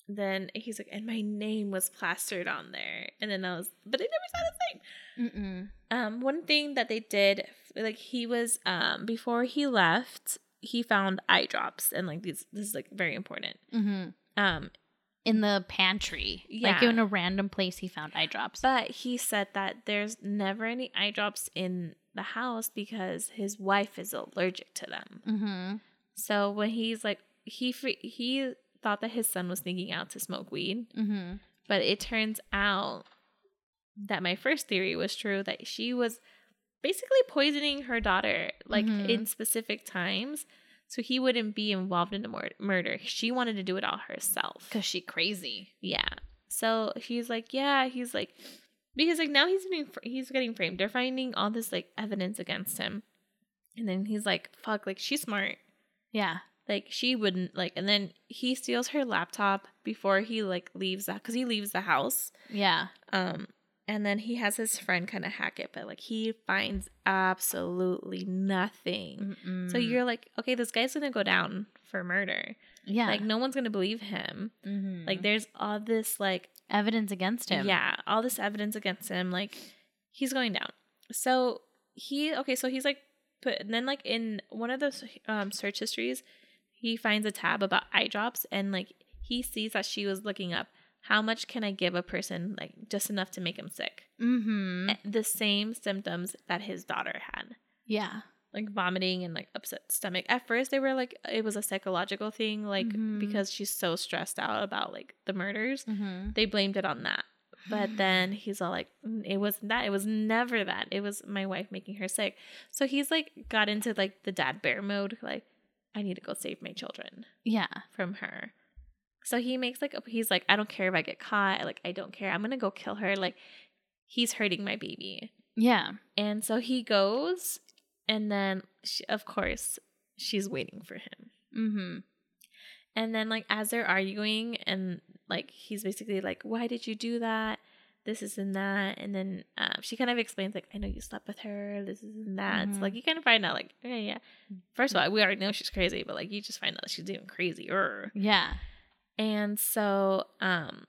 then he's like, and my name was plastered on there. And then I was but they never said his name. Mm-mm. Um, one thing that they did, like he was, um, before he left, he found eye drops, and like these, this is like very important. Mm-hmm. Um, In the pantry, yeah. like in a random place, he found eye drops. but he said that there's never any eye drops in the house because his wife is allergic to them. mm-hmm. So when he's like, he he thought that his son was sneaking out to smoke weed, Mm-hmm. but it turns out that my first theory was true that she was basically poisoning her daughter like Mhm. in specific times so he wouldn't be involved in the mur- murder she wanted to do it all herself Cause she crazy. yeah so he's like yeah he's like because like now he's getting fr- he's getting framed they're finding all this like evidence against him and then he's like fuck like she's smart Yeah. like she wouldn't like and then he steals her laptop before he like leaves that because he leaves the house Yeah. um, and then he has his friend kind of hack it, but like he finds absolutely nothing. So Mm-mm. you're like, okay, this guy's gonna go down for murder. yeah. Like no one's gonna believe him. Mhm. Like there's all this like evidence against him. yeah, all this evidence against him. Like he's going down. So he okay, so he's like put and then like in one of those um search histories, he finds a tab about eye drops and like he sees that she was looking up how much can I give a person like just enough to make him sick. Mm-hmm. Eh, The same symptoms that his daughter had. Yeah. Like vomiting and like upset stomach. At first they were like it was a psychological thing, like Mhm. because she's so stressed out about like the murders Mm-hmm. they blamed it on that. But [GASPS] then he's all like, "Mm, it wasn't that. It was never that. It was my wife making her sick. So he's like, got into like the dad bear mode. Like, I need to go save my children Yeah. from her. So he makes like, a, he's like, I don't care if I get caught. Like, I don't care. I'm going to go kill her. Like, he's hurting my baby. Yeah. And so he goes. And then, she, of course, she's waiting for him. Mm-hmm. And then like as they're arguing and like he's basically like, Why did you do that? This is and that and then um, she kind of explains like I know you slept with her, this is and that. Mhm. So like you kind of find out like, yeah, yeah. First of all, we already know she's crazy, but like you just find out she's even crazier. Yeah. And so um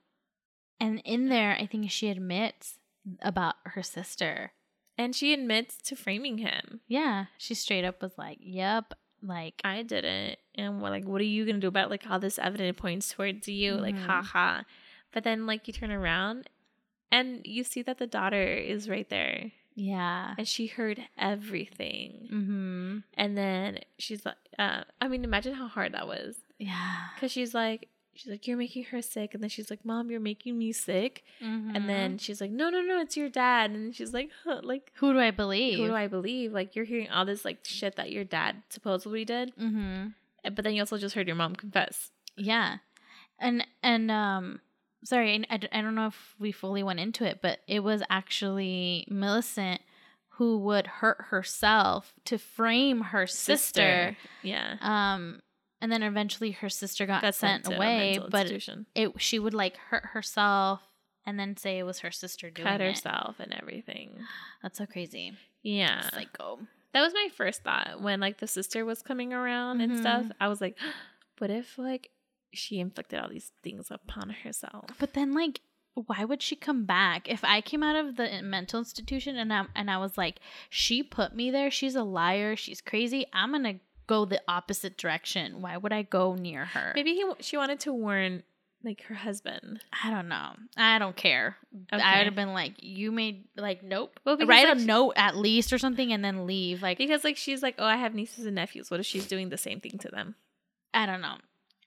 And in there, I think she admits about her sister. and she admits to framing him. Yeah. She straight up was like, yep. Like, I didn't. And we're like, what are you gonna do about like all this evidence points towards you? Like, Mhm. ha ha. But then like you turn around and you see that the daughter is right there. yeah. and she heard everything. Mm-hmm. And then she's like, uh, I mean, imagine how hard that was. Yeah. Because she's like, she's like, you're making her sick. And then she's like, Mom, you're making me sick. Mm-hmm. And then she's like, No, no, no, it's your dad. And she's like, huh, like, who do I believe? who do I believe? Like, you're hearing all this like shit that your dad supposedly did, Mm-hmm. but then you also just heard your mom confess. Yeah. And and um sorry, I, I don't know if we fully went into it, but it was actually Millicent who would hurt herself to frame her sister. Yeah. Um, and then eventually her sister got, sent, away, but institution. it she would like hurt herself and then say it was her sister doing cut it. herself and everything. [GASPS] That's so crazy. Yeah. Psycho. that was my first thought when like the sister was coming around and stuff. Mhm. I was like, [GASPS] what if like she inflicted all these things upon herself? But then, like, why would she come back? If I came out of the mental institution and I and I was like, she put me there. She's a liar. She's crazy. I'm gonna go the opposite direction. Why would I go near her? Maybe he she wanted to warn like her husband. I don't know. I don't care. Okay. I would have been like, you made like nope. Well, Write like, a note at least or something, and then leave. Like Because like she's like, oh, I have nieces and nephews. What if she's doing the same thing to them, I don't know.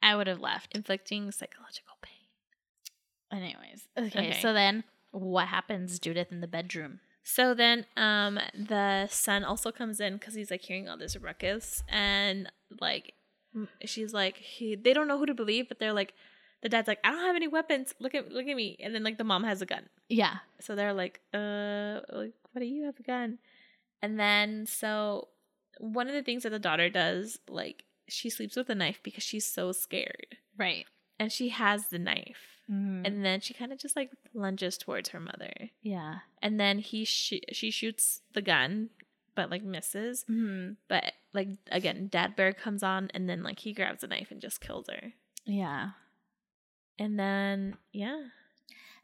I would have left. inflicting psychological pain? Anyways, okay, Okay. So then, what happens, Judith, in the bedroom? So then, um, the son also comes in because he's like hearing all this ruckus, and like, she's like, he, they don't know who to believe, but they're like, the dad's like, I don't have any weapons. Look at, look at me, and then like the mom has a gun, Yeah. so they're like, uh, like, what do you have a gun? And then so one of the things that the daughter does, like, she sleeps with a knife because she's so scared, Right. and she has the knife, And and then she kind of just like lunges towards her mother. yeah. and then he sh- she shoots the gun but like misses hmm but like again dad bear comes on and then like he grabs a knife and just kills her Yeah. and then yeah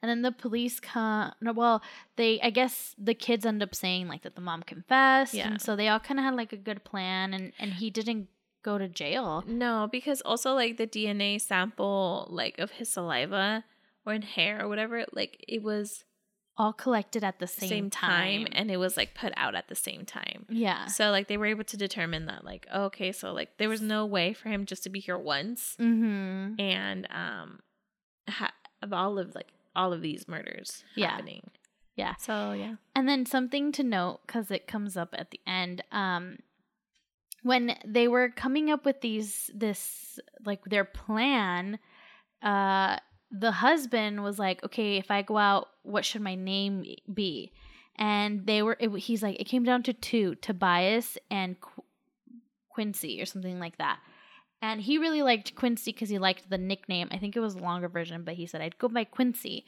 And then the police come. No, well, they. I guess the kids end up saying like that the mom confessed, Yeah. and so they all kind of had like a good plan, and and he didn't go to jail. no because also like the dna sample like of his saliva or in hair or whatever like it was All collected at the same, same, time. time. and it was like put out at the same time yeah. so like they were able to determine that like okay so like there was no way for him just to be here once Mm-hmm. and um ha- of all of like all of these murders Yeah. happening Yeah. so yeah And then something to note because it comes up at the end. Um, when they were coming up with these, this like their plan, uh, the husband was like, "Okay, if I go out, what should my name be?" And they were, it, he's like, it came down to two: Tobias and Qu- Quincy, or something like that. And he really liked Quincy because he liked the nickname. I think it was a longer version, but he said, I'd go by Quincy.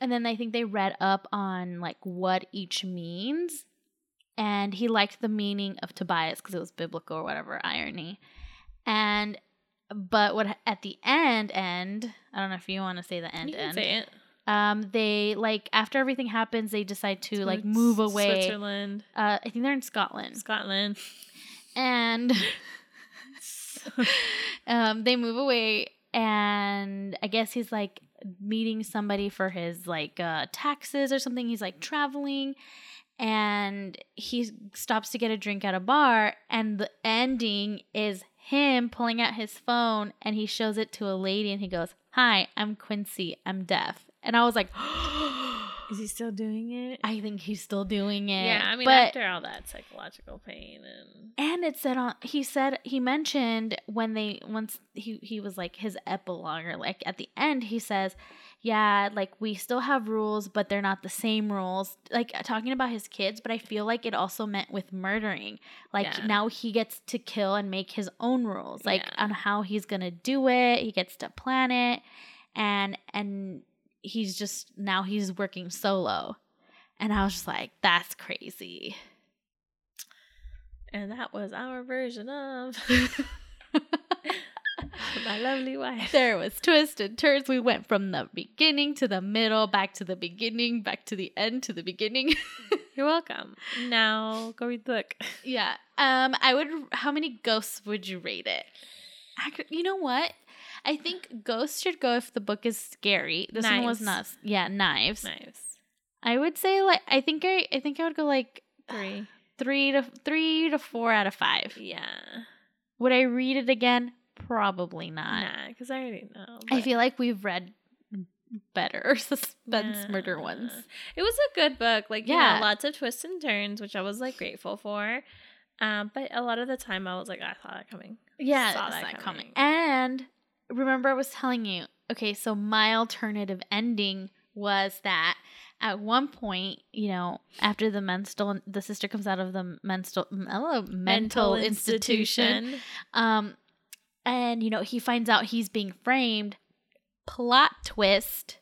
And then I think they read up on like what each means. And he liked the meaning of Tobias because it was biblical or whatever, irony. And but what at the end end, I don't know if you want to say the end you can end. say it Um they like after everything happens, they decide to like move away. switzerland Uh I think they're in Scotland. scotland And [LAUGHS] um, they move away, and I guess he's like meeting somebody for his like uh, taxes or something. He's like traveling, and he stops to get a drink at a bar, and the ending is him pulling out his phone and he shows it to a lady and he goes, "Hi, I'm Quincy. I'm deaf." And I was like, [GASPS] is he still doing it I think he's still doing it. yeah i mean but after all that psychological pain and And it said on he said he mentioned when they once he he was like his epilogue or like at the end he says, Yeah, like we still have rules, but they're not the same rules. Like uh, talking about his kids, but I feel like it also meant with murdering. Like Yeah. now he gets to kill and make his own rules, like Yeah. on how he's gonna do it. He gets to plan it and and he's just now he's working solo. And I was just like, that's crazy. and that was our version of [LAUGHS] [LAUGHS] my lovely wife There was twists and turns. We went from the beginning to the middle, back to the beginning, back to the end to the beginning. [LAUGHS] you're welcome now go read the book [LAUGHS] yeah. Um. I would. How many ghosts would you rate it? Ac- You know what? I think ghosts should go if the book is scary. This one was Knives. not. Yeah, knives. nice I would say like. I think I. I think I would go like three three to three to four out of five. yeah Would I read it again? Probably not. nah because i already know I feel like we've read better [LAUGHS] suspense murder ones. It was a good book. Like, yeah, Yeah. know, lots of twists and turns, which I was like grateful for. Um, but a lot of the time I was like, I saw that coming. Yeah, Saw that's that coming. coming. And remember, I was telling you, okay, so my alternative ending was that at one point, you know, after the mental, the sister comes out of the mental, oh, mental, institution, um, and you know he finds out he's being framed. Plot twist: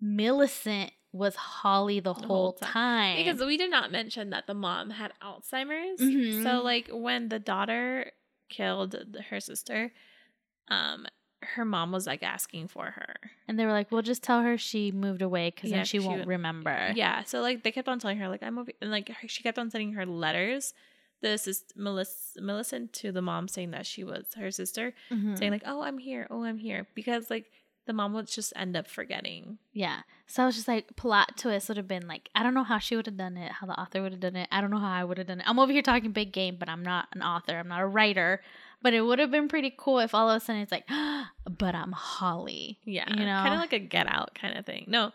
Millicent was Holly the, The whole whole time. Because we did not mention that the mom had Alzheimer's. Mhm. So like when the daughter killed her sister, um, her mom was like asking for her. and they were like, "We'll just tell her she moved away because Yeah, then she she won't would- remember." Yeah. So like they kept on telling her like I'm over, and like she kept on sending her letters. This is Melissa, Millicent to the mom saying that she was her sister, Mhm. saying like, "Oh, I'm here. Oh, I'm here," because like the mom would just end up forgetting. Yeah. So I was just like, plot twist would have been like, I don't know how she would have done it, how the author would have done it. I don't know how I would have done it. I'm over here talking big game, but I'm not an author. I'm not a writer. But it would have been pretty cool if all of a sudden it's like, [GASPS] but I'm Holly. Yeah, You know? kind of like a Get Out kind of thing. No,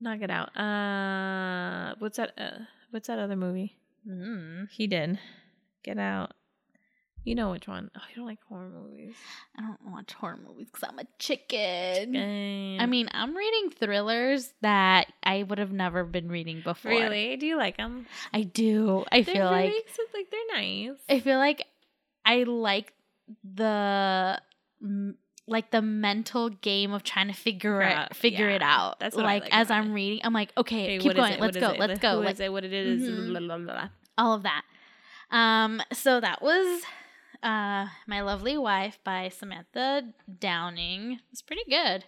not Get Out. Uh, what's that? Uh, what's that other movie Mm. he did? Get Out. You know which one? Oh, you don't like horror movies. I don't watch horror movies because I'm a chicken. I Um, mean, I'm reading thrillers that I would have never been reading before. really? Do you like them? I do. I They're feel like really, so, like they're nice. I feel like I like the like the mental game of trying to figure Yeah, it figure it out. That's like, like as I'm reading, I'm like, okay, Okay, keep going. Let's go. Let's go. Who Like is it? What it is? Mhm. Blah, blah, blah. all of that. Um, so that was uh My Lovely Wife by Samantha Downing. It's pretty good.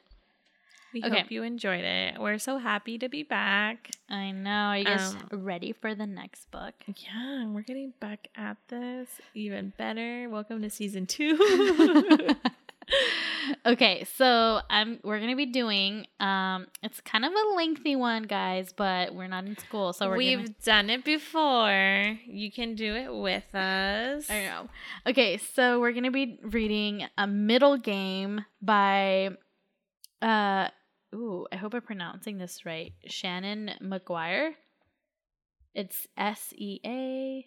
We Okay. hope you enjoyed it. We're so happy to be back. I know. Are you guys Um, ready for the next book? Yeah, we're getting back at this even better. Welcome to season two. [LAUGHS] [LAUGHS] okay, so I'm we're gonna be doing um it's kind of a lengthy one, guys, but we're not in school, so we're We've gonna done it before. You can do it with us. I know. Okay, so we're gonna be reading a middle game by uh ooh, I hope I'm pronouncing this right. Shannon McGuire. It's S E A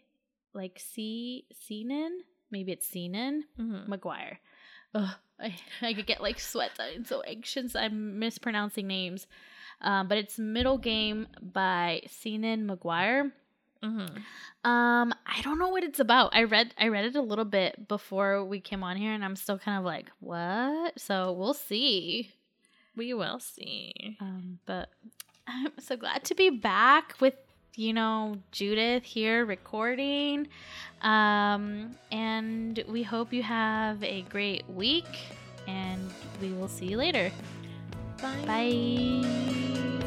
like C Ceenan. Maybe it's Ceenan. Mhm. McGuire. Ugh, I, I could get like sweats. I'm so anxious. I'm mispronouncing names. Um, but it's Middle Game by Seanan McGuire. Mhm. Um, I don't know what it's about. I read I read it a little bit before we came on here, and I'm still kind of like, what? So we'll see. We will see. Um, but [LAUGHS] I'm so glad to be back with you know Judith here recording. Um, and we hope you have a great week, and we will see you later. Bye. Bye.